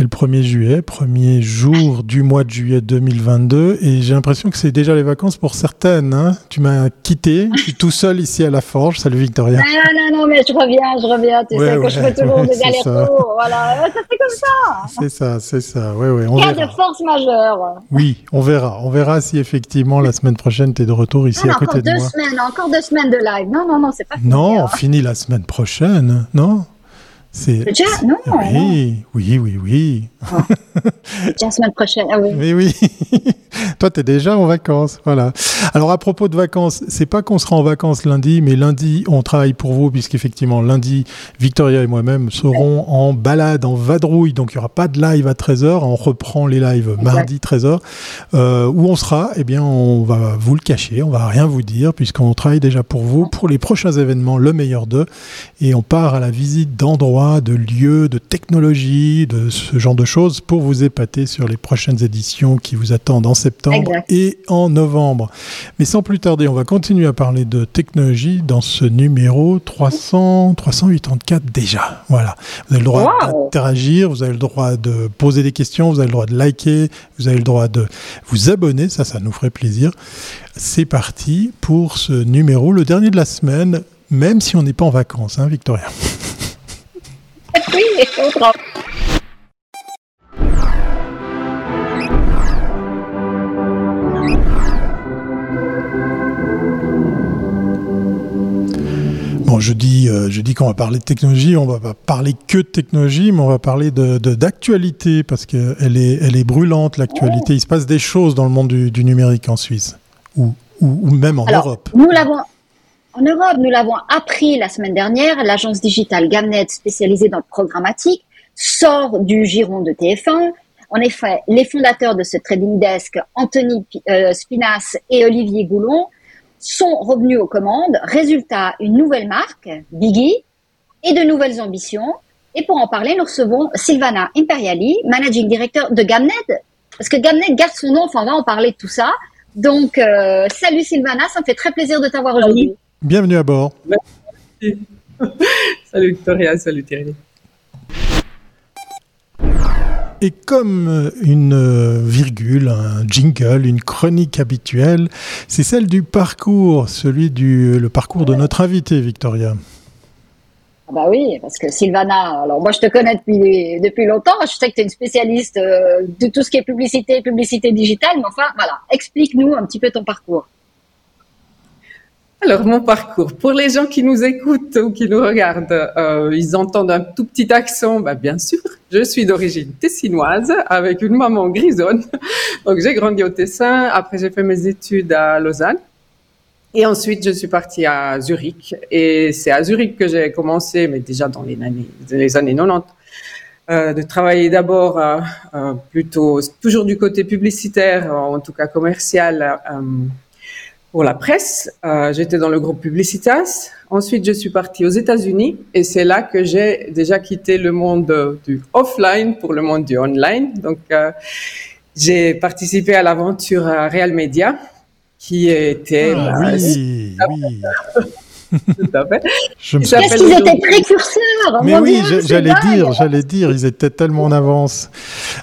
C'est le 1er juillet, premier jour du mois de juillet 2022, et j'ai l'impression que c'est déjà les vacances pour certaines. Hein. tu m'as quitté, je suis tout seul ici à la Forge. Salut Victoria. Non, non, non, mais je reviens, je reviens. Tu sais que je fais toujours des allers-retours. Voilà, ça fait comme ça. C'est ça, c'est ça. Ouais, ouais. On Cas de force majeure. Oui, on verra. On verra si effectivement la semaine prochaine tu es de retour ici à côté de moi. Encore deux semaines, encore deux semaines de live. Non, non, non, c'est pas fini. Non, on finit la semaine prochaine, non? C'est non. Oui, oui, oui, oui. Oh. déjà la semaine prochaine. Ah oui. Oui, oui. Toi, tu es déjà en vacances, voilà. Alors à propos de vacances, c'est pas qu'on sera en vacances lundi, mais lundi on travaille pour vous puisqu'effectivement lundi, Victoria et moi-même serons en balade, en vadrouille, donc il y aura pas de live à 13h. On reprend les lives mardi 13h. Euh, où on sera Eh bien, on va vous le cacher, on va rien vous dire puisqu'on travaille déjà pour vous pour les prochains événements, le meilleur d'eux, et on part à la visite d'endroits de lieux, de technologies, de ce genre de choses pour vous épater sur les prochaines éditions qui vous attendent en septembre et en novembre. Mais sans plus tarder, on va continuer à parler de technologie dans ce numéro 300, 384 déjà. Voilà. Vous avez le droit d'interagir, vous avez le droit de poser des questions, vous avez le droit de liker, vous avez le droit de vous abonner, ça, ça nous ferait plaisir. C'est parti pour ce numéro, le dernier de la semaine, même si on n'est pas en vacances, hein, Victoria. Bon, je dis, euh, je dis qu'on va parler de technologie, on va pas parler que de technologie, mais on va parler de, d'actualité parce qu'elle est, elle est brûlante l'actualité. Il se passe des choses dans le monde du, numérique en Suisse ou, ou, même en Europe. Nous l'avons, en Europe, nous l'avons appris la semaine dernière, l'agence digitale Gamnet spécialisée dans le programmatique sort du giron de TF1. En effet, les fondateurs de ce trading desk, Anthony euh, Spinas et Olivier Goulon, sont revenus aux commandes. Résultat, une nouvelle marque, Biggie, et de nouvelles ambitions. Et pour en parler, nous recevons Sylvana Imperiali, managing director de Gamnet. Parce que Gamnet garde son nom, enfin on va en parler de tout ça. Donc, euh, salut Sylvana, ça me fait très plaisir de t'avoir aujourd'hui. Bienvenue à bord. Merci. salut Victoria, salut Thierry. Et comme une virgule, un jingle, une chronique habituelle, c'est celle du parcours, celui du le parcours de notre invité, Victoria. Ah bah oui, parce que Sylvana, alors moi je te connais depuis, depuis longtemps, je sais que tu es une spécialiste euh, de tout ce qui est publicité, publicité digitale, mais enfin voilà, explique-nous un petit peu ton parcours. Alors, mon parcours. Pour les gens qui nous écoutent ou qui nous regardent, euh, ils entendent un tout petit accent. Bah, bien sûr, je suis d'origine tessinoise avec une maman grisonne. Donc, j'ai grandi au Tessin. Après, j'ai fait mes études à Lausanne. Et ensuite, je suis partie à Zurich. Et c'est à Zurich que j'ai commencé, mais déjà dans les années, les années 90, euh, de travailler d'abord euh, plutôt toujours du côté publicitaire, en tout cas commercial pour la presse. Euh, J'étais dans le groupe Publicitas. Ensuite, je suis partie aux États-Unis et c'est là que j'ai déjà quitté le monde du offline pour le monde du online. Donc, euh, j'ai participé à l'aventure Real Media qui était. Ah, bah, oui, oui. Tout à fait. Je me Qu'est-ce qu'ils étaient précurseurs Mais oui, j'allais dire, j'allais dire, ils étaient tellement en avance.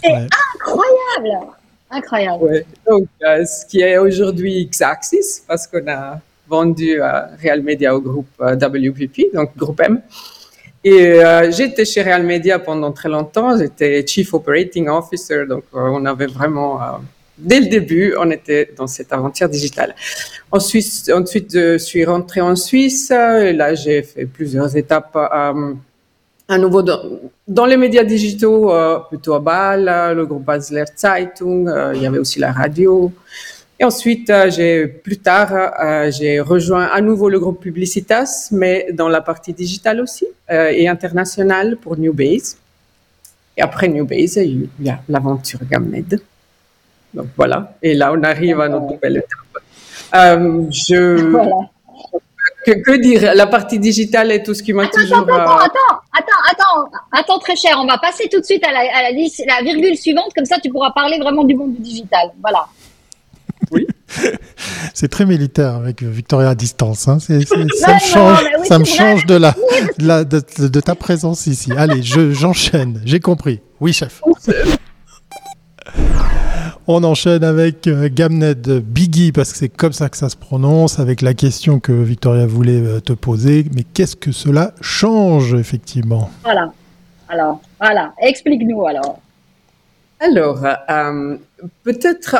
C'est incroyable. Incroyable. Donc, euh, ce qui est aujourd'hui X-Axis, parce qu'on a vendu euh, Real Media au groupe euh, WPP, donc groupe M. Et j'étais chez Real Media pendant très longtemps. J'étais Chief Operating Officer, donc on avait vraiment, dès le début, on était dans cette aventure digitale. Ensuite, ensuite je suis rentré en Suisse. Et là, j'ai fait plusieurs étapes à nouveau dans, les médias digitaux, euh, plutôt à Bâle, le groupe Basler Zeitung, euh, il y avait aussi la radio. Et ensuite, euh, j'ai plus tard, j'ai rejoint à nouveau le groupe Publicitas, mais dans la partie digitale aussi et internationale pour New Base. Et après New Base, il y a l'aventure Gammed. Donc voilà. Et là, on arrive à notre nouvelle étape. je, voilà que, dire La partie digitale et tout ce qui m'a toujours. Attends, attends, attends, attends, attends, très cher. On va passer tout de suite à la, à la, virgule suivante, comme ça tu pourras parler vraiment du monde du digital. Voilà. Oui. C'est très militaire avec Victoria à distance. Hein. ça me change, ça me change de, la, de, ta présence ici. Allez, j'enchaîne. J'ai compris. Oui, chef. On enchaîne avec euh, Gamnet Biggie, parce que c'est comme ça que ça se prononce, avec la question que Victoria voulait euh, te poser. Mais qu'est-ce que cela change, effectivement? Voilà. Alors, voilà. Explique-nous alors. Alors, euh, peut-être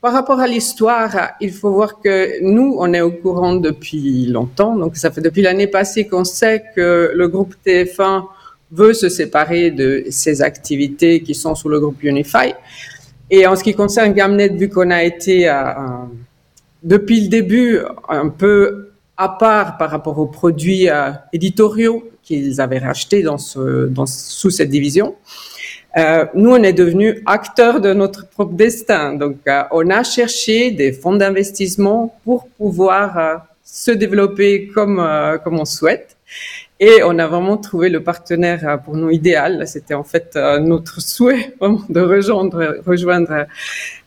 par rapport à l'histoire, il faut voir que nous, on est au courant depuis longtemps. Donc, ça fait depuis l'année passée qu'on sait que le groupe TF1 veut se séparer de ses activités qui sont sous le groupe Unify. Et en ce qui concerne Gamnet, vu qu'on a été euh, depuis le début un peu à part par rapport aux produits euh, éditoriaux qu'ils avaient rachetés dans ce, dans, sous cette division, euh, nous, on est devenus acteurs de notre propre destin. Donc, euh, on a cherché des fonds d'investissement pour pouvoir euh, se développer comme, comme on souhaite. Et on a vraiment trouvé le partenaire pour nous idéal. C'était en fait notre souhait vraiment de rejoindre, rejoindre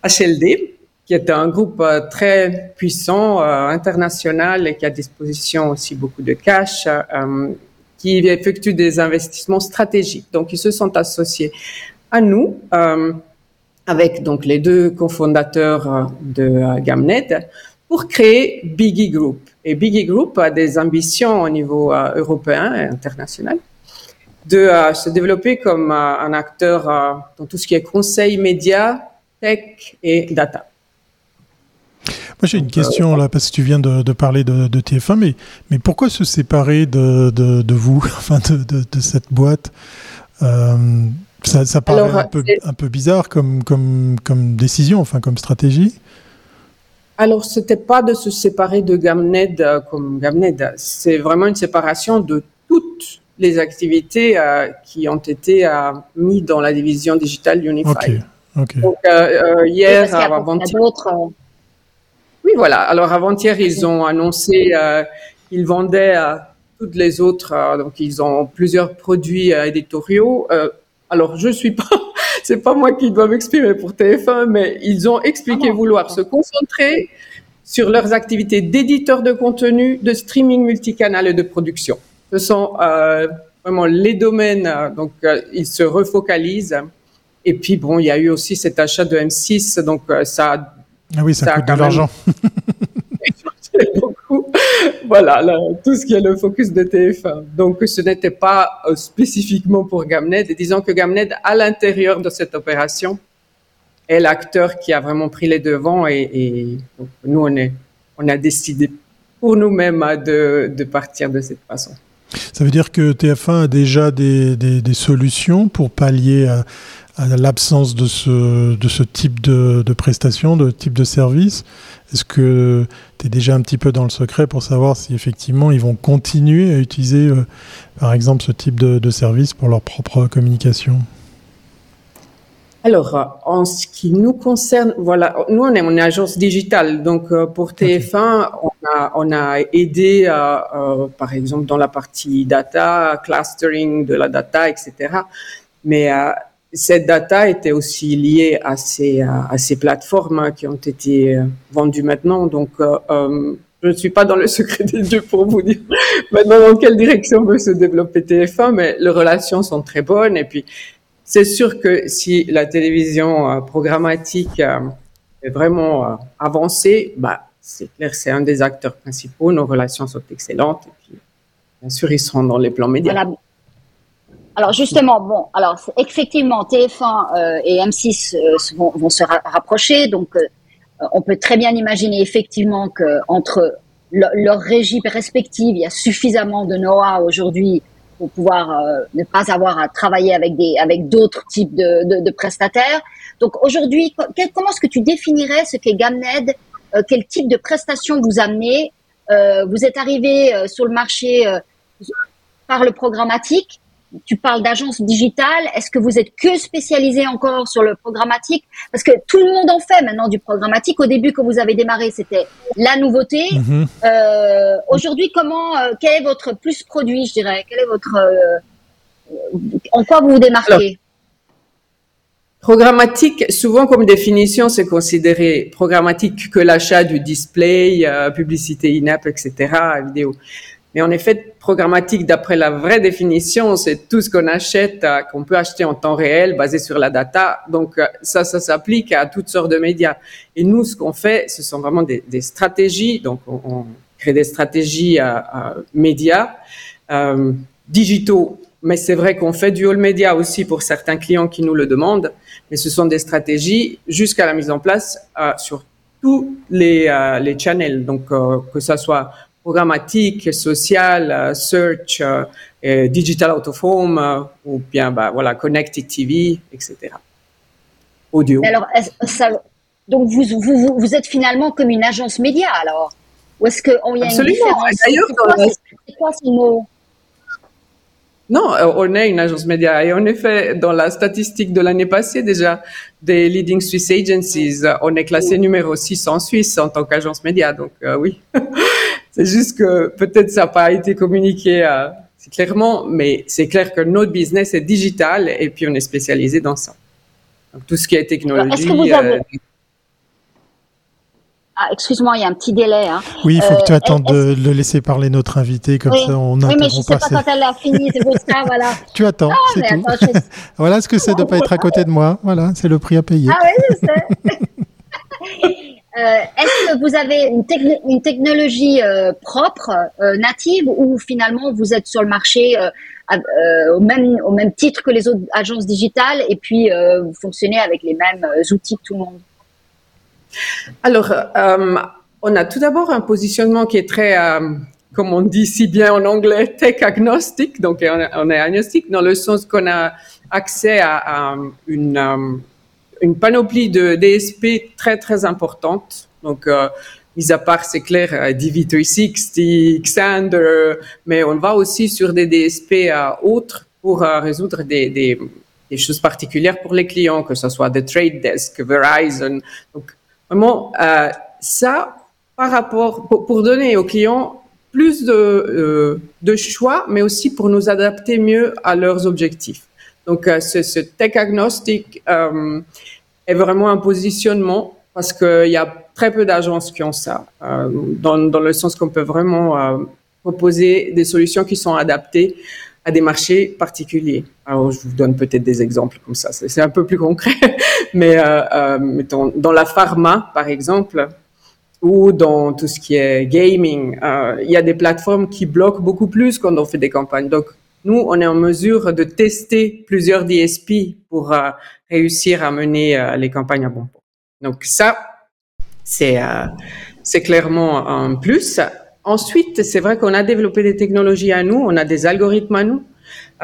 HLD, qui est un groupe très puissant, international et qui a à disposition aussi beaucoup de cash qui effectuent des investissements stratégiques. Donc, ils se sont associés à nous, euh, avec donc les deux cofondateurs euh, de euh, Gamnet, pour créer Biggie Group. Et Biggie Group a des ambitions au niveau euh, européen et international de se développer comme un acteur dans tout ce qui est conseil média, tech et data. Moi, j'ai une question là, parce que tu viens de, parler de, TF1, mais, mais pourquoi se séparer de, de vous, enfin de, cette boîte euh, ça, ça, paraît un, peu, un, peu, bizarre comme, comme, comme décision, enfin comme stratégie. Alors, c'était pas de se séparer de Gamned euh, comme Gamned. C'est vraiment une séparation de toutes les activités euh, qui ont été mises dans la division digitale Unify. Ok. Donc, hier, avant oui, voilà. Alors avant-hier, ils ont annoncé euh, qu'ils vendaient à toutes les autres. Euh, donc ils ont plusieurs produits euh, éditoriaux. Euh, alors je suis pas, c'est pas moi qui dois m'exprimer pour TF1, mais ils ont expliqué ah vouloir se concentrer sur leurs activités d'éditeur de contenu, de streaming multicanal et de production. Ce sont vraiment les domaines. donc ils se refocalisent. Et puis bon, il y a eu aussi cet achat de M6, donc ça ah oui, ça, coûte de l'argent. Voilà, tout ce qui est le focus de TF1. Donc, ce n'était pas euh, spécifiquement pour Gamned. Et disons que Gamned, à l'intérieur de cette opération, est l'acteur qui a vraiment pris les devants. Et, nous, on, a décidé pour nous-mêmes de, de partir de cette façon. Ça veut dire que TF1 a déjà des, des, solutions pour pallier à, à l'absence de ce, de ce type de, de prestation, de type de service? Est-ce que tu es déjà un petit peu dans le secret pour savoir si effectivement ils vont continuer à utiliser, euh, par exemple, ce type de, de, service pour leur propre communication? Alors, en ce qui nous concerne, voilà, nous on est une agence digitale, donc euh, pour TF1, on, a, on a aidé, euh, euh, par exemple, dans la partie data, clustering de la data, etc. Mais cette data était aussi liée à ces, à ces plateformes hein, qui ont été euh, vendues maintenant. Donc, euh, euh, je ne suis pas dans le secret des dieux pour vous dire maintenant dans quelle direction veut se développer TF1, mais les relations sont très bonnes. Et puis, c'est sûr que si la télévision programmatique est vraiment avancée, bah, c'est clair, c'est un des acteurs principaux. Nos relations sont excellentes. Et puis, bien sûr, ils seront dans les plans médias. Alors justement, bon, alors effectivement, TF1 euh, et M6 euh, vont, se rapprocher, donc euh, on peut très bien imaginer effectivement que entre leurs régies respectives, il y a suffisamment de know-how aujourd'hui pour pouvoir ne pas avoir à travailler avec des avec d'autres types de, de, prestataires. Donc aujourd'hui, comment est-ce que tu définirais ce qu'est Gamned Quel type de prestations vous amenez Vous êtes arrivé sur le marché par le programmatique tu parles d'agence digitale. Est-ce que vous êtes que spécialisé encore sur le programmatique? Parce que tout le monde en fait maintenant du programmatique. Au début, quand vous avez démarré, c'était la nouveauté. Mhm. Euh, Aujourd'hui, comment euh, Quel est votre plus produit, je dirais? Quel est votre euh, En quoi vous vous démarquez? Programmatique, souvent comme définition, c'est considéré programmatique que l'achat du display, euh, publicité in-app, etc., vidéo. Mais en effet, programmatique, d'après la vraie définition, c'est tout ce qu'on achète, euh, qu'on peut acheter en temps réel, basé sur la data. Donc euh, ça, ça s'applique à toutes sortes de médias. Et nous, ce qu'on fait, ce sont vraiment des, stratégies. Donc on, crée des stratégies à médias euh, digitaux. Mais c'est vrai qu'on fait du all media aussi pour certains clients qui nous le demandent. Mais ce sont des stratégies jusqu'à la mise en place euh, sur tous les, euh, les channels. Donc que ça soit programmatique, social, euh, search, euh, digital out of home, euh, ou bien bah, voilà, connected TV, etc. Audio. alors, ça, donc vous, vous, vous êtes finalement comme une agence média alors? Ou est-ce qu'il y a Absolument. une différence D'ailleurs, C'est quoi ce mot Non, on est une agence média et en effet, dans la statistique de l'année passée déjà des leading Swiss agencies, on est classé numéro 6 en Suisse en tant qu'agence média. Donc euh, oui, c'est juste que peut-être ça n'a pas été communiqué euh, clairement, mais c'est clair que notre business est digital et puis on est spécialisé dans ça. Donc, tout ce qui est technologie. Est-ce que vous avez... Ah, excuse-moi, il y a un petit délai. Hein. Oui, il faut que tu attendes de, de, laisser parler notre invité, comme oui. ça on Oui, mais je ne sais pas quand elle a fini, c'est pour ça, voilà. tu attends, ah, c'est tout. Attends, je... voilà ce que c'est de ne pas être à côté de moi. Voilà, c'est le prix à payer. Ah oui, je sais. euh, Est-ce que vous avez une, techn une technologie euh, propre, euh, native, ou finalement vous êtes sur le marché au, même, au même titre que les autres agences digitales et puis vous fonctionnez avec les mêmes outils que tout le monde? Alors, on a tout d'abord un positionnement qui est très, comme on dit si bien en anglais, tech agnostique. Donc, on est, agnostique dans le sens qu'on a accès à, une, une, panoplie de DSP très, très importante. Donc, euh, mis à part, c'est clair, DV360, Xander, mais on va aussi sur des DSP autres pour résoudre des, choses particulières pour les clients, que ce soit The Trade Desk, Verizon. Donc, Vraiment, euh, ça, par rapport, pour, donner aux clients plus de, euh, choix, mais aussi pour nous adapter mieux à leurs objectifs. Donc, euh, ce, tech agnostic euh, est vraiment un positionnement parce qu'il y a très peu d'agences qui ont ça, euh, dans, le sens qu'on peut vraiment euh, proposer des solutions qui sont adaptées à des marchés particuliers. Alors, je vous donne peut-être des exemples comme ça, c'est un peu plus concret, mais euh, dans la pharma, par exemple, ou dans tout ce qui est gaming, il y a des plateformes qui bloquent beaucoup plus quand on fait des campagnes. Donc, nous, on est en mesure de tester plusieurs DSP pour euh, réussir à mener euh, les campagnes à bon port. Donc, ça, c'est c'est clairement un plus. Ensuite, c'est vrai qu'on a développé des technologies à nous, on a des algorithmes à nous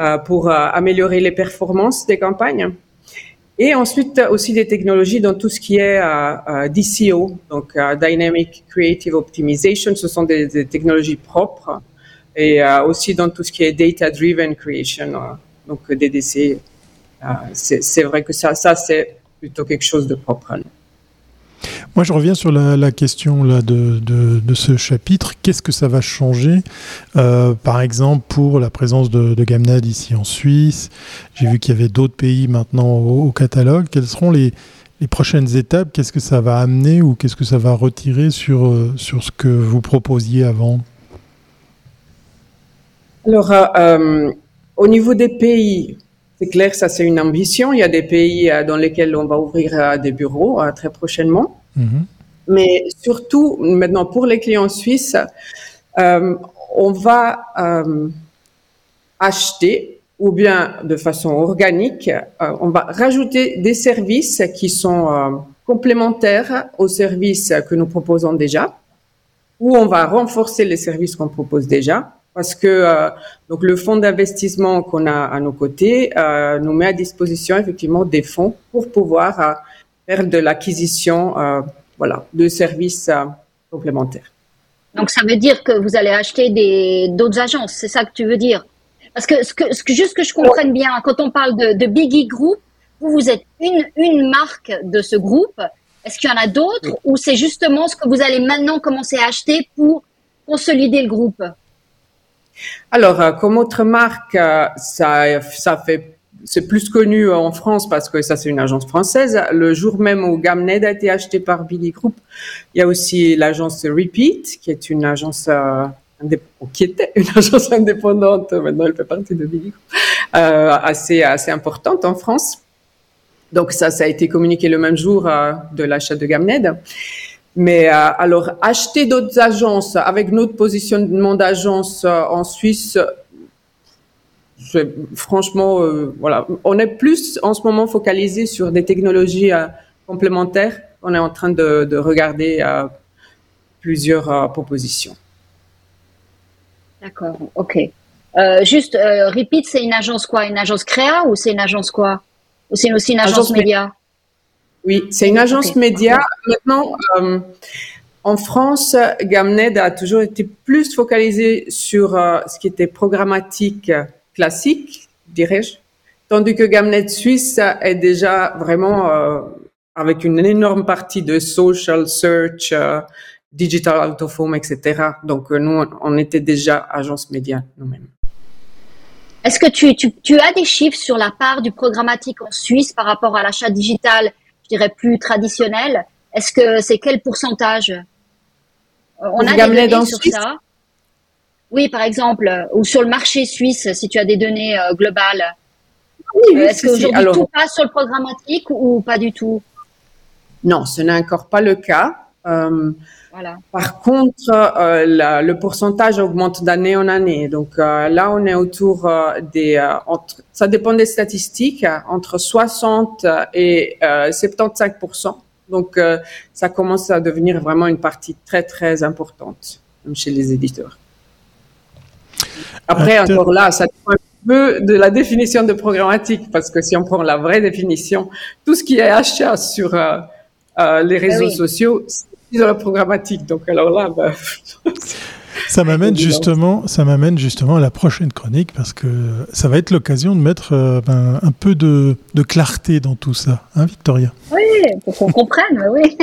euh, pour euh, améliorer les performances des campagnes. Et ensuite aussi des technologies dans tout ce qui est euh, DCO, donc Dynamic Creative Optimization, ce sont des technologies propres. Et aussi dans tout ce qui est Data Driven Creation, donc DDC. c'est vrai que ça, ça c'est plutôt quelque chose de propre nous. Moi, je reviens sur la, question là, de, ce chapitre. Qu'est-ce que ça va changer, euh, par exemple, pour la présence de, de Gamned ici en Suisse? J'ai vu qu'il y avait d'autres pays maintenant au, catalogue. Quelles seront les, prochaines étapes? Qu'est-ce que ça va amener ou qu'est-ce que ça va retirer euh, sur ce que vous proposiez avant? Alors, euh, au niveau des pays, c'est clair, ça c'est une ambition. Il y a des pays dans lesquels on va ouvrir des bureaux très prochainement. Mmh. Mais surtout, maintenant, pour les clients suisses, euh, on va euh, acheter ou bien de façon organique, euh, on va rajouter des services qui sont complémentaires aux services que nous proposons déjà, ou on va renforcer les services qu'on propose déjà parce que euh, donc le fonds d'investissement qu'on a à nos côtés euh, nous met à disposition effectivement des fonds pour pouvoir euh, faire de l'acquisition voilà de services complémentaires. Donc ça veut dire que vous allez acheter des d'autres agences, c'est ça que tu veux dire? Parce que, ce que, ce que juste que je comprenne bien, quand on parle de, de Biggie Group, vous vous êtes une une marque de ce groupe. Est-ce qu'il y en a d'autres oui. ou c'est justement ce que vous allez maintenant commencer à acheter pour consolider le groupe? Alors, euh, comme autre marque, euh, ça, ça fait, c'est plus connu en France parce que ça, c'est une agence française. Le jour même où Gamned a été acheté par Billy Group, il y a aussi l'agence Repeat, qui est une agence euh, qui était une agence indépendante, maintenant elle fait partie de Billy, euh, assez, assez importante en France. Donc ça, ça a été communiqué le même jour euh, de l'achat de Gamned. Mais euh, alors, acheter d'autres agences avec notre positionnement d'agence euh, en Suisse, franchement, euh, voilà, on est plus en ce moment focalisé sur des technologies complémentaires. On est en train de, de regarder plusieurs propositions. D'accord, ok. juste, Repeat, c'est une agence quoi? Une agence créa ou c'est une agence quoi? Ou c'est aussi une agence, média? Oui, c'est une agence média. Maintenant, euh, en France, Gamned a toujours été plus focalisé sur euh, ce qui était programmatique classique, dirais-je, tandis que Gamned Suisse est déjà vraiment euh, avec une énorme partie de social search, digital out etc. Donc nous, on était déjà agence média nous-mêmes. Est-ce que tu, tu, tu, as des chiffres sur la part du programmatique en Suisse par rapport à l'achat digital dirais, plus traditionnel. Est-ce que c'est quel pourcentage? Euh, On a des données sur ça. Oui, par exemple, euh, ou sur le marché suisse, si tu as des données euh, globales. Oui, Est-ce qu'aujourd'hui tout passe sur le programmatique ou pas du tout? Non, ce n'est encore pas le cas. Voilà. Par contre, le pourcentage augmente d'année en année. Donc là, on est autour des, entre, ça dépend des statistiques, entre 60 et 75 Donc ça commence à devenir vraiment une partie très très importante chez les éditeurs. Après, encore là, ça dépend un peu de la définition de programmatique, parce que si on prend la vraie définition, tout ce qui est achat sur les réseaux sociaux, c'est de la programmatique. Donc alors là, bah, Ça m'amène justement, ça m'amène justement à la prochaine chronique parce que ça va être l'occasion de mettre euh, ben, un peu de, de, clarté dans tout ça, hein, Victoria? Oui, pour qu'on comprenne, oui.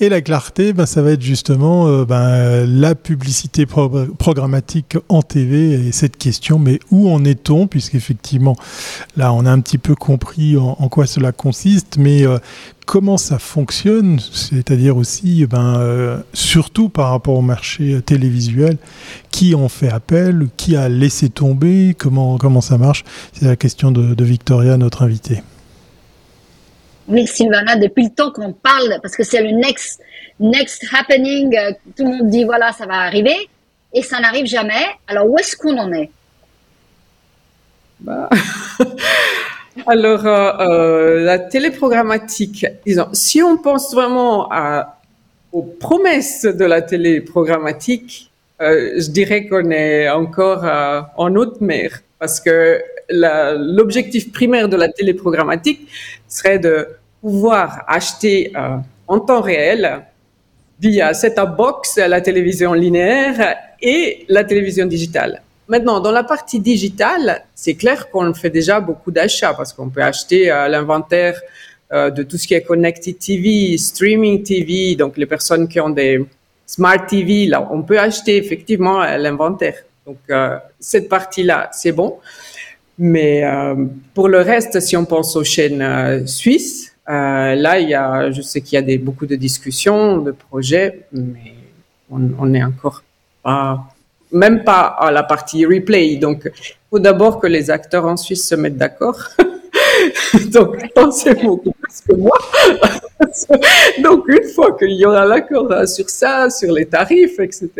Et la clarté, ben, ça va être justement euh, ben, la publicité programmatique en TV et cette question, mais où en est-on? Puisqu'effectivement, là, on a un petit peu compris en, quoi cela consiste, mais euh, comment ça fonctionne? C'est-à-dire aussi, ben, euh, surtout par rapport au marché télévisuel, qui en fait appel? Qui a laissé tomber? Comment, comment ça marche? C'est la question de, de Victoria, notre invitée. Oui, Sylvana, depuis le temps qu'on parle, parce que c'est le next, next happening, euh, tout le monde dit voilà, ça va arriver, et ça n'arrive jamais. Alors, où est-ce qu'on en est? Bah. Alors, euh, euh, la téléprogrammatique, disons, si on pense vraiment aux promesses de la téléprogrammatique, euh, je dirais qu'on est encore en haute mer, parce que l'objectif primaire de la téléprogrammatique serait de pouvoir acheter euh, en temps réel via set-up box, la télévision linéaire et la télévision digitale. Maintenant, dans la partie digitale, c'est clair qu'on fait déjà beaucoup d'achats parce qu'on peut acheter euh, l'inventaire euh, de tout ce qui est connected TV, streaming TV, donc les personnes qui ont des smart TV, là, on peut acheter effectivement l'inventaire. Donc, cette partie-là, c'est bon. Mais pour le reste, si on pense aux chaînes suisses, euh, là, il y a, je sais qu'il y a beaucoup de discussions, de projets, mais on n'est encore pas, même pas à la partie replay. Donc, il faut d'abord que les acteurs en Suisse se mettent d'accord. Donc, pensez beaucoup plus que moi? Donc, une fois qu'il y aura l'accord sur ça, sur les tarifs, etc.,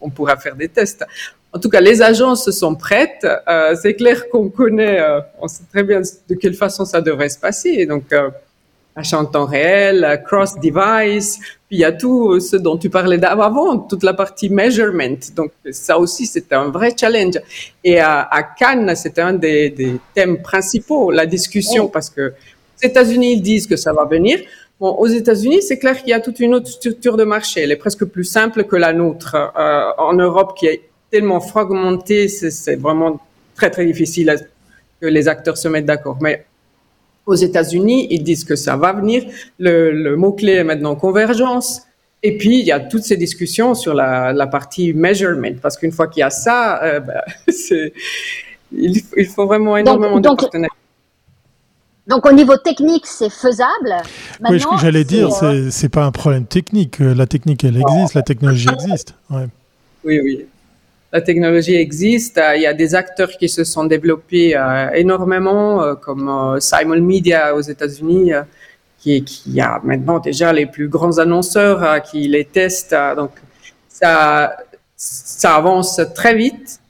on pourra faire des tests. En tout cas, les agences sont prêtes. Euh, c'est clair qu'on connaît, euh, on sait très bien de quelle façon ça devrait se passer. Donc, euh, achat en temps réel, cross-device, puis il y a tout ce dont tu parlais d'avant, toute la partie measurement. Donc, ça aussi, c'était un vrai challenge. Et à, à Cannes, c'était un des, des, thèmes principaux, la discussion, oh. parce que les États-Unis ils disent que ça va venir. Bon, aux États-Unis, c'est clair qu'il y a toute une autre structure de marché. Elle est presque plus simple que la nôtre. Euh, en Europe, qui est tellement fragmenté, c'est vraiment très très difficile que les acteurs se mettent d'accord. Mais aux États-Unis, ils disent que ça va venir. Le, mot-clé est maintenant convergence. Et puis, il y a toutes ces discussions sur la, partie measurement, parce qu'une fois qu'il y a ça, euh, ben, il, faut vraiment énormément de partenaires. Donc au niveau technique, c'est faisable? oui, ce que j'allais dire, c'est pas un problème technique. La technique, elle existe, la technologie existe. Oui, oui. La technologie existe. Il y a des acteurs qui se sont développés énormément, comme Simon Media aux États-Unis qui, a maintenant déjà les plus grands annonceurs euh, qui les testent. Euh, donc, ça, avance très vite,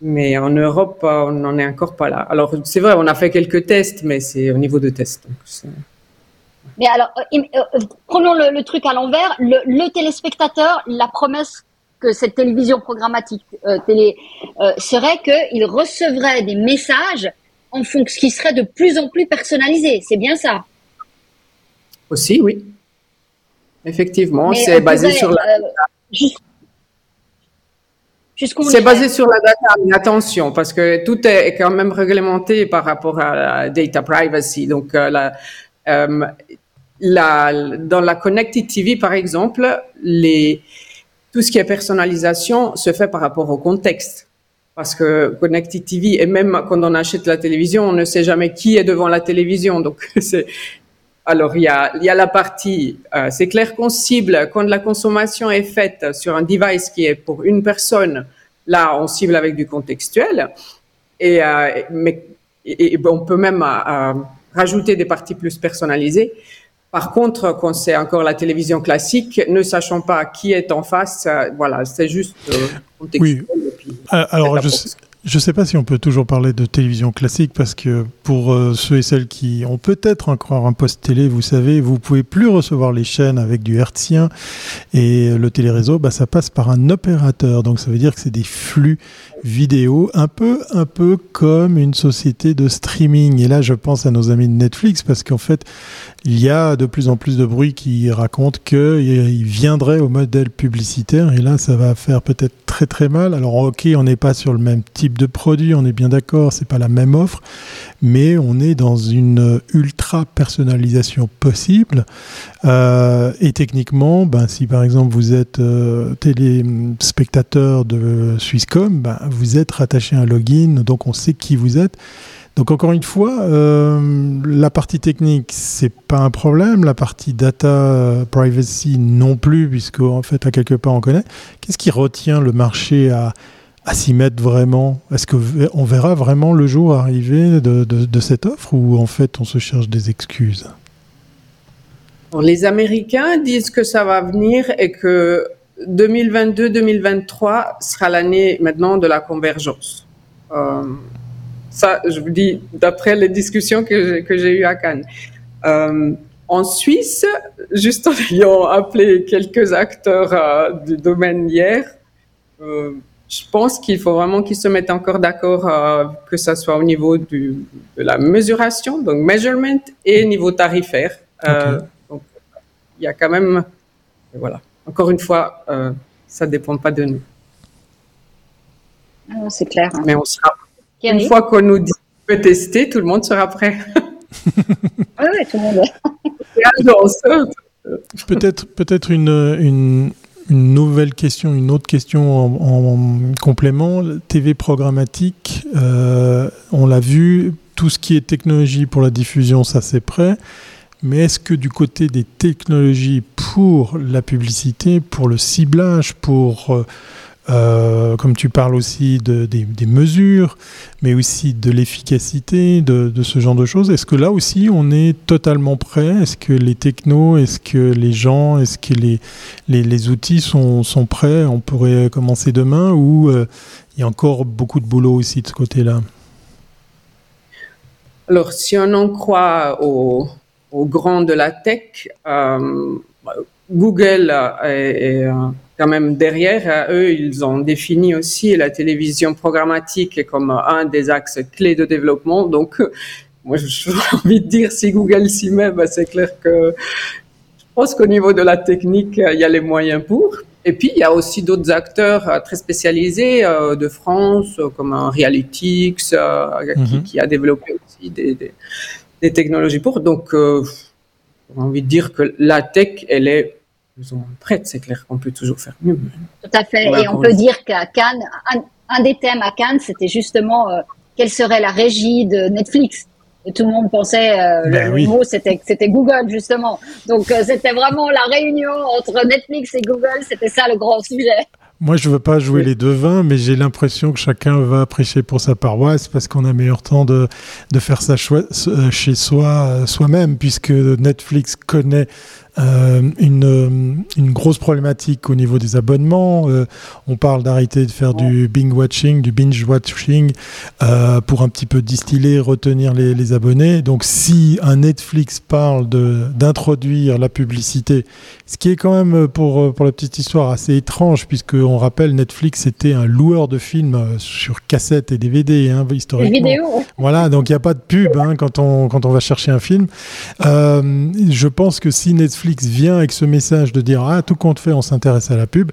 mais en Europe, euh, on n'en est encore pas là. Alors, c'est vrai, on a fait quelques tests, mais c'est au niveau de tests. mais alors, prenons le, truc à l'envers. Le, téléspectateur, la promesse que cette télévision programmatique télé serait qu'il recevrait des messages en fonction qui seraient de plus en plus personnalisés. C'est bien ça? Aussi, oui. Effectivement, c'est basé sur la. Euh, c'est basé sur la data, mais attention, parce que tout est quand même réglementé par rapport à la data privacy. Donc, euh, la, euh, la, dans la Connected TV, par exemple, les, tout ce qui est personnalisation se fait par rapport au contexte. Parce que Connected TV, et même quand on achète la télévision, on ne sait jamais qui est devant la télévision. Donc, c'est alors, il y a, y a la partie, euh, c'est clair qu'on cible, quand la consommation est faite sur un device qui est pour une personne, là, on cible avec du contextuel. Et, euh, mais et, on peut même euh, rajouter des parties plus personnalisées. Par contre, quand c'est encore la télévision classique, ne sachant pas qui est en face, voilà, c'est juste contextuel. Oui. Alors, je, je ne sais pas si on peut toujours parler de télévision classique parce que pour euh, ceux et celles qui ont peut-être encore un poste télé, vous savez, vous pouvez plus recevoir les chaînes avec du hertzien et le téléréseau, bah, ça passe par un opérateur. Donc ça veut dire que c'est des flux vidéo, un peu, un peu comme une société de streaming. Et là, je pense à nos amis de Netflix parce qu'en fait, il y a de plus en plus de bruit qui raconte qu'ils viendraient au modèle publicitaire. Et là, ça va faire peut-être très très mal. Alors, ok, on n'est pas sur le même type de produit, on est bien d'accord, c'est pas la même offre, mais on est dans une ultra personnalisation possible. Euh, et techniquement, ben, si par exemple vous êtes euh, téléspectateur de Swisscom, ben, vous êtes rattaché à un login, donc on sait qui vous êtes. Donc encore une fois, euh, la partie technique, c'est pas un problème. La partie data privacy non plus, puisque en fait à quelque part on connaît. Qu'est-ce qui retient le marché à, s'y mettre vraiment? Est-ce qu'on verra vraiment le jour arriver de, cette offre ou en fait on se cherche des excuses? Les Américains disent que ça va venir et que 2022-2023 sera l'année maintenant de la convergence. Euh, ça, je vous dis, d'après les discussions que j'ai eues à Cannes. Euh, en Suisse, juste en ayant appelé quelques acteurs euh, du domaine hier, je pense qu'il faut vraiment qu'ils se mettent encore d'accord, que ce soit au niveau du, de la mesuration, donc measurement, et niveau tarifaire. donc, il y a quand même, voilà encore une fois, euh, ça ne dépend pas de nous. Ah c'est clair. Mais on sera. Une fois qu'on nous dit qu'on peut tester, tout le monde sera prêt. oui, tout le monde. peut-être peut-être une, une, nouvelle question, une autre question en, complément. TV programmatique, euh, on l'a vu, tout ce qui est technologie pour la diffusion, ça c'est prêt. Mais est-ce que du côté des technologies pour la publicité, pour le ciblage, pour, euh, euh, comme tu parles aussi de, des, mesures, mais aussi de l'efficacité, de, ce genre de choses, est-ce que là aussi on est totalement prêt? Est-ce que les technos, est-ce que les gens, est-ce que les, les, outils sont, sont, prêts? On pourrait commencer demain ou euh, il y a encore beaucoup de boulot aussi de ce côté-là? Alors, si on en croit au, aux grands de la tech. Euh, Google est, quand même derrière. Eux, ils ont défini aussi la télévision programmatique comme un des axes clés de développement. Donc, moi, j'ai envie de dire, si Google s'y met, ben, c'est clair que je pense qu'au niveau de la technique, il y a les moyens pour. Et puis, il y a aussi d'autres acteurs euh, très spécialisés euh, de France, comme Realytics, mhm. qui, a développé aussi des, des technologies pour. Donc, euh, j'ai envie de dire que la tech, elle est plus ou moins prête. C'est clair qu'on peut toujours faire mieux. Tout à fait. Et on peut dire qu'à Cannes, un, des thèmes à Cannes, c'était justement euh, quelle serait la régie de Netflix. Et tout le monde pensait, euh, Ben le, oui. mot c'était c'était Google justement. Donc euh, c'était vraiment la réunion entre Netflix et Google, c'était ça le grand sujet. Moi, je veux pas jouer les deux vins, mais j'ai l'impression que chacun va prêcher pour sa paroisse parce qu'on a meilleur temps de, de faire ça euh, chez soi, euh, soi-même, puisque Netflix connaît euh, une, euh, une grosse problématique au niveau des abonnements. Euh, on parle d'arrêter de faire du binge watching, du binge watching euh, pour un petit peu distiller, retenir les, les abonnés. Donc, si un Netflix parle d'introduire la publicité, ce qui est quand même pour pour la petite histoire assez étrange, puisque on rappelle Netflix était un loueur de films sur cassette et DVD, hein, historiquement. Voilà, donc il n'y a pas de pub hein, quand, on, quand on va chercher un film. Je pense que si Netflix vient avec ce message de dire Ah, tout compte fait, on s'intéresse à la pub,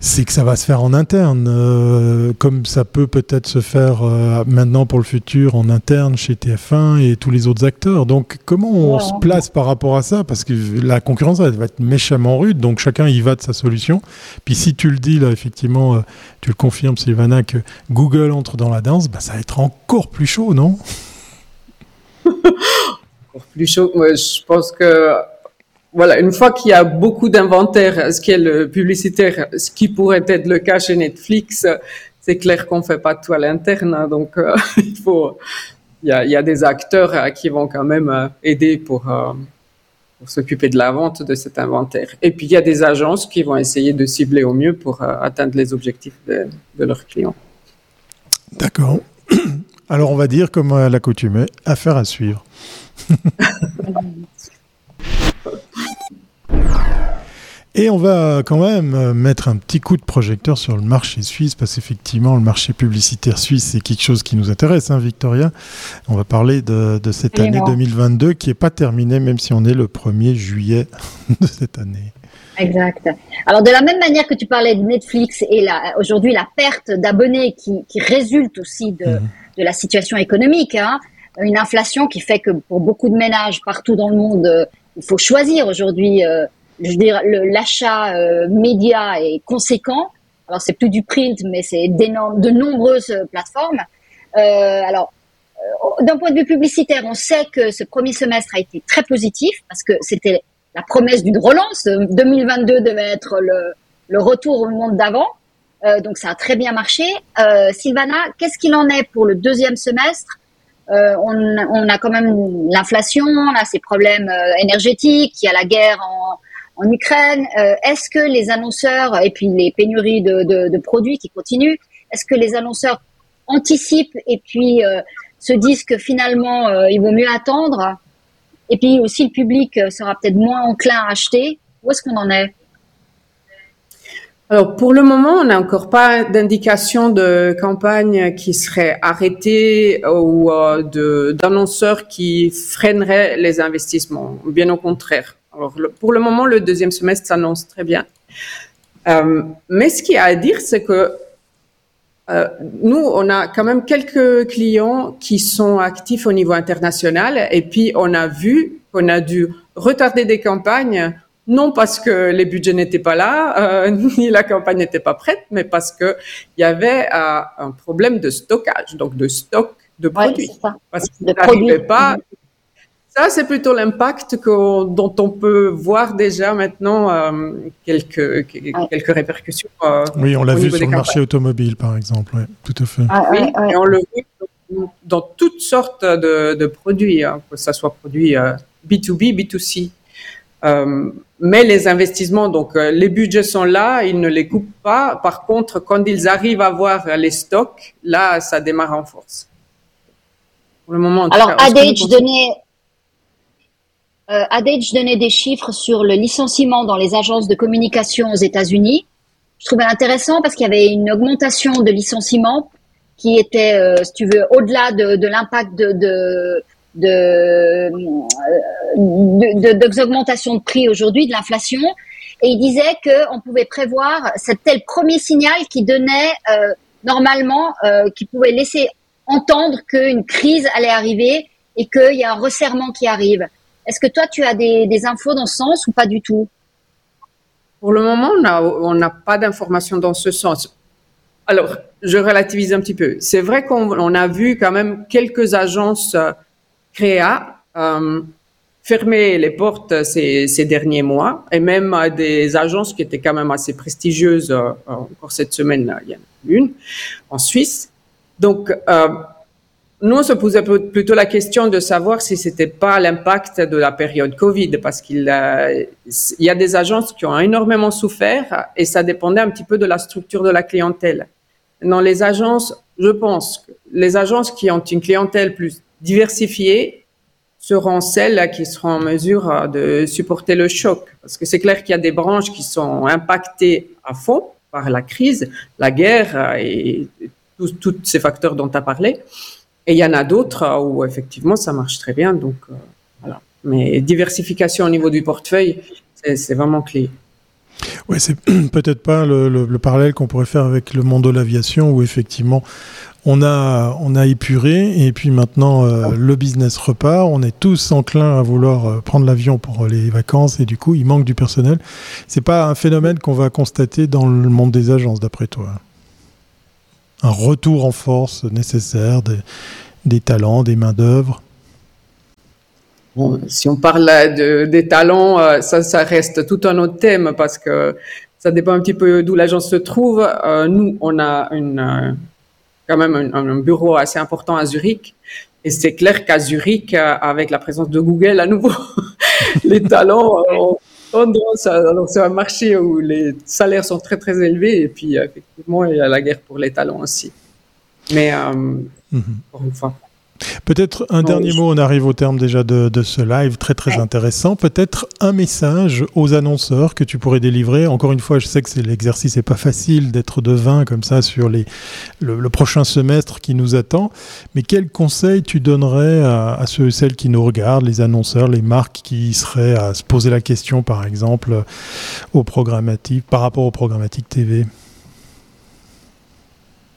c'est que ça va se faire en interne, euh, comme ça peut peut-être se faire euh, maintenant pour le futur en interne chez TF1 et tous les autres acteurs. Donc comment on Ouais. se place par rapport à ça? Parce que la concurrence elle va être méchamment rude, donc chacun y va de sa solution. Puis si tu le dis là, effectivement, euh, tu le confirmes Sylvana, que Google entre dans la danse, bah, ça va être encore plus chaud, non? Encore plus chaud. Moi, je pense que voilà, une fois qu'il y a beaucoup d'inventaire, ce qui est le publicitaire, ce qui pourrait être le cas chez Netflix, c'est clair qu'on fait pas tout à l'interne. hein. donc, euh, il faut, il y a, il y a des acteurs euh, qui vont quand même euh, aider pour, euh, pour s'occuper de la vente de cet inventaire. Et puis, il y a des agences qui vont essayer de cibler au mieux pour euh, atteindre les objectifs de, de leurs clients. D'accord. Alors on va dire, comme à l'accoutumée, affaire à suivre. Et on va quand même euh, mettre un petit coup de projecteur sur le marché suisse, parce qu'effectivement, le marché publicitaire suisse, c'est quelque chose qui nous intéresse, hein, Victoria. On va parler de, de cette année Absolument. 2022 qui n'est pas terminée, même si on est le 1er juillet de cette année. Exact. Alors de la même manière que tu parlais de Netflix et aujourd'hui la perte d'abonnés qui, qui résulte aussi de, Mhm. de la situation économique, hein, une inflation qui fait que pour beaucoup de ménages partout dans le monde, euh, il faut choisir aujourd'hui. euh, je veux dire, l'achat euh, média est conséquent. Alors c'est plus du print, mais c'est d'énormes, de nombreuses euh, plateformes. Euh, alors d'un point de vue publicitaire, on sait que ce premier semestre a été très positif parce que c'était la promesse d'une relance. Euh, 2022 devait être le, le retour au monde d'avant. Donc ça a très bien marché. Sylvana, qu'est-ce qu'il en est pour le deuxième semestre? On, on a quand même l'inflation, on a ces problèmes énergétiques, il y a la guerre en, en Ukraine. Euh, est-ce que les annonceurs, et puis les pénuries de, produits qui continuent, est-ce que les annonceurs anticipent et puis euh, se disent que finalement euh, il vaut mieux attendre? Et puis aussi le public sera peut-être moins enclin à acheter Où est-ce qu'on en est? Alors, pour le moment, on n'a encore pas d'indication de campagne qui serait arrêtée ou d'annonceurs qui freineraient les investissements. Bien au contraire. Alors, le- pour le moment, le deuxième semestre s'annonce très bien. Euh, mais ce qu'il y a à dire, c'est que euh, nous, on a quand même quelques clients qui sont actifs au niveau international et puis on a vu qu'on a dû retarder des campagnes non parce que les budgets n'étaient pas là, euh, ni la campagne n'était pas prête, mais parce que il y avait euh, un problème de stockage, donc de stock de produits. Parce qu'ils n'arrivaient pas. Ça, c'est plutôt l'impact dont on peut voir déjà maintenant euh, quelques, quelques répercussions. euh, Oui, on l'a vu sur le marché automobile, par exemple. Ouais, tout à fait. Ah, Oui, et on le voit dans- toutes sortes de, de produits, hein, que ce soit produits euh, B2B, B2C. Euh, mais les investissements, donc euh, les budgets sont là, ils ne les coupent pas. Par contre, quand ils arrivent à voir les stocks, là, ça démarre en force. Pour le moment, en Alors, cas, concerne. donnait, euh, Adage donnait des chiffres sur le licenciement dans les agences de communication aux États-Unis. Je trouvais intéressant parce qu'il y avait une augmentation de licenciements qui était, euh, si tu veux, au-delà de, de l'impact de, de, de, euh, de, de- prix aujourd'hui, de l'inflation. Et il disait qu'on pouvait prévoir, c'était le premier signal qui donnait euh, normalement, euh, qui pouvait laisser entendre qu'une crise allait arriver et qu'il y a un resserrement qui arrive. Est-ce que toi, tu as des, infos dans ce sens ou pas du tout? Pour le moment, on n'a pas d'informations dans ce sens. Alors, je relativise un petit peu. C'est vrai qu'on on a vu quand même quelques agences euh, Créa fermé les portes ces, derniers mois et même des agences qui étaient quand même assez prestigieuses. Euh, encore cette semaine, il y en a une en Suisse. Donc, euh, nous, on se posait plutôt la question de savoir si c'était pas l'impact de la période Covid, parce qu'il euh, y a des agences qui ont énormément souffert et ça dépendait un petit peu de la structure de la clientèle. Dans les agences, je pense que les agences qui ont une clientèle plus diversifiée seront celles qui seront en mesure euh, de supporter le choc. Parce que c'est clair qu'il y a des branches qui sont impactées à fond par la crise, la guerre euh, et tous, ces facteurs dont tu as parlé. Et il y en a d'autres euh, où effectivement ça marche très bien. Donc voilà. Mais diversification au niveau du portefeuille, c'est vraiment clé. Oui, c'est peut-être pas le, le parallèle qu'on pourrait faire avec le monde de l'aviation où effectivement on a, on a épuré et puis maintenant euh, le business repart. On est tous enclins à vouloir euh, prendre l'avion pour les vacances et du coup il manque du personnel. C'est pas un phénomène qu'on va constater dans le monde des agences d'après toi? Un retour en force nécessaire des, talents, des mains d'œuvre. Bon, si on parle de, des talents, euh, ça, reste tout un autre thème parce que ça dépend un petit peu d'où l'agence se trouve. nous, on a une quand même un, bureau assez important à Zurich. Et c'est clair qu'à Zurich, euh, avec la présence de Google à nouveau, les talents euh, Alors c'est un marché où les salaires sont très très élevés et puis effectivement il y a la guerre pour les talents aussi. Mais euh, mm une fois, Peut-être un dernier mot, on arrive au terme déjà de, ce live très très intéressant. Peut-être un message aux annonceurs que tu pourrais délivrer. Encore une fois, je sais que l'exercice n'est pas facile d'être devin comme ça sur les, le, prochain semestre qui nous attend. Mais quel conseil tu donnerais à, à, ceux et celles qui nous regardent, les annonceurs, les marques qui seraient à se poser la question par exemple au programmatique, par rapport au programmatique TV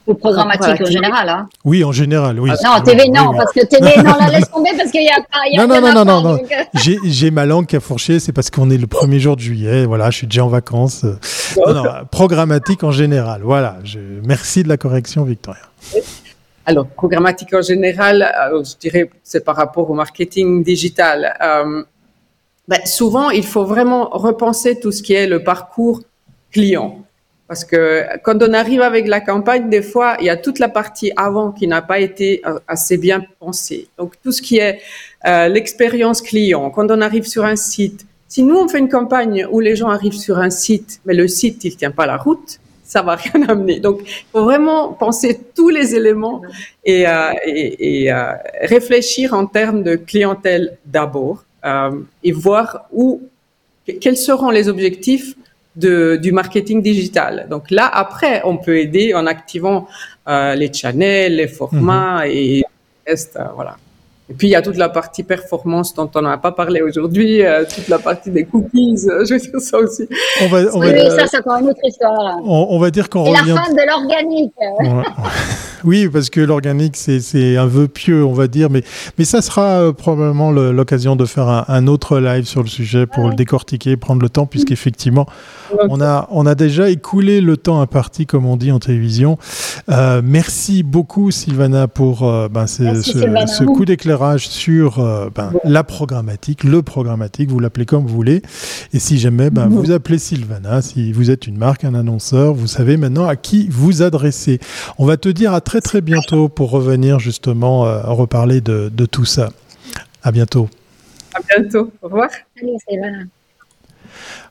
ou programmatique en général. Hein. Oui, en général, oui. non, TV, non, parce que TV, non, la laisse tomber parce qu'il y a pas. Y a non, non, non, non, non, euh. J'ai ma langue qui a fourché, c'est parce qu'on est le premier jour de juillet. Voilà, je suis déjà en vacances. Non, non, programmatique en général. Voilà. Je... Merci de la correction, Victoria. Alors, programmatique en général, euh, je dirais, c'est par rapport au marketing digital. Euh, ben, souvent, il faut vraiment repenser tout ce qui est le parcours client. Parce que quand on arrive avec la campagne, des fois, il y a toute la partie avant qui n'a pas été euh, assez bien pensée. Donc, tout ce qui est euh, l'expérience client, quand on arrive sur un site, si nous, on fait une campagne où les gens arrivent sur un site, mais le site, il tient pas la route, ça va rien amener. Donc, il faut vraiment penser tous les éléments et, euh, et, euh, réfléchir en termes de clientèle d'abord euh, et voir où, quels seront les objectifs de, du marketing digital. Donc là, après, on peut aider en activant euh, les channels, les formats mhm. et reste, euh, voilà. Et puis il y a toute la partie performance dont on n'a pas parlé aujourd'hui, euh, toute la partie des cookies, euh, je veux dire ça aussi. On va, on va oui, ça c'est encore une autre histoire. On, on va dire qu'on revient. la fin de l'organique. Oui, parce que l'organique, c'est un vœu pieux, on va dire, mais, mais ça sera euh, probablement l'occasion de faire un, autre live sur le sujet pour le décortiquer, prendre le temps, puisqu'effectivement, on a, on a déjà écoulé le temps imparti, comme on dit en télévision. Euh, merci beaucoup, Sylvana, pour euh, ben, ce, ce, coup d'éclairage sur ben, la programmatique, le programmatique, vous l'appelez comme vous voulez. Et si jamais ben, vous appelez Sylvana, si vous êtes une marque, un annonceur, vous savez maintenant à qui vous adresser. On va te dire à très très bientôt pour revenir justement euh, reparler de, de, tout ça. À bientôt. À bientôt. Au revoir.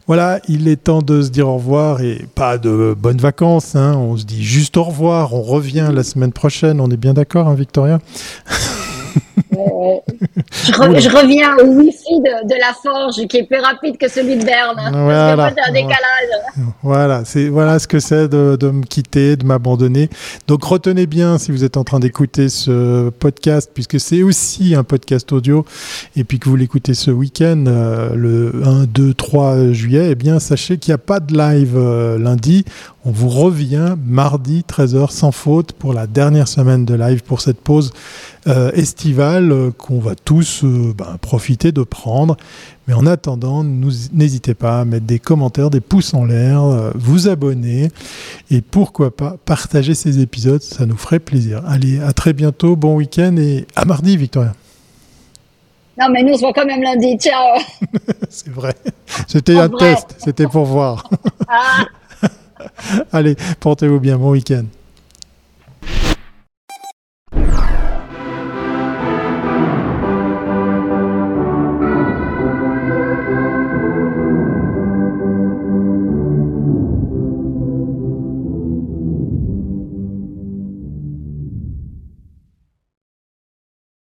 Voilà, il est temps de se dire au revoir et pas de bonnes vacances. Hein. On se dit juste au revoir. On revient la semaine prochaine. On est bien d'accord, hein, Victoria? je, reviens au wifi de, de, la forge qui est plus rapide que celui de Berne. Voilà. Parce que un décalage. Voilà, c'est voilà ce que c'est de, de, me quitter, de m'abandonner. Donc retenez bien si vous êtes en train d'écouter ce podcast, puisque c'est aussi un podcast audio, et puis que vous l'écoutez ce week-end, euh, le 1, 2, 3 juillet, eh bien sachez qu'il n'y a pas de live euh, lundi. On vous revient mardi 13h sans faute pour la dernière semaine de live pour cette pause euh, estivale euh, qu'on va tous euh, ben, profiter de prendre. Mais en attendant, n'hésitez pas à mettre des commentaires, des pouces en l'air, vous abonner et pourquoi pas partager ces épisodes, ça nous ferait plaisir. Allez, à très bientôt, bon week-end et à mardi, Victoria. Non, mais nous, on se voit quand même lundi. Ciao. C'est vrai. C'était un test. C'était pour voir. Ah. Allez, portez-vous bien, bon week-end.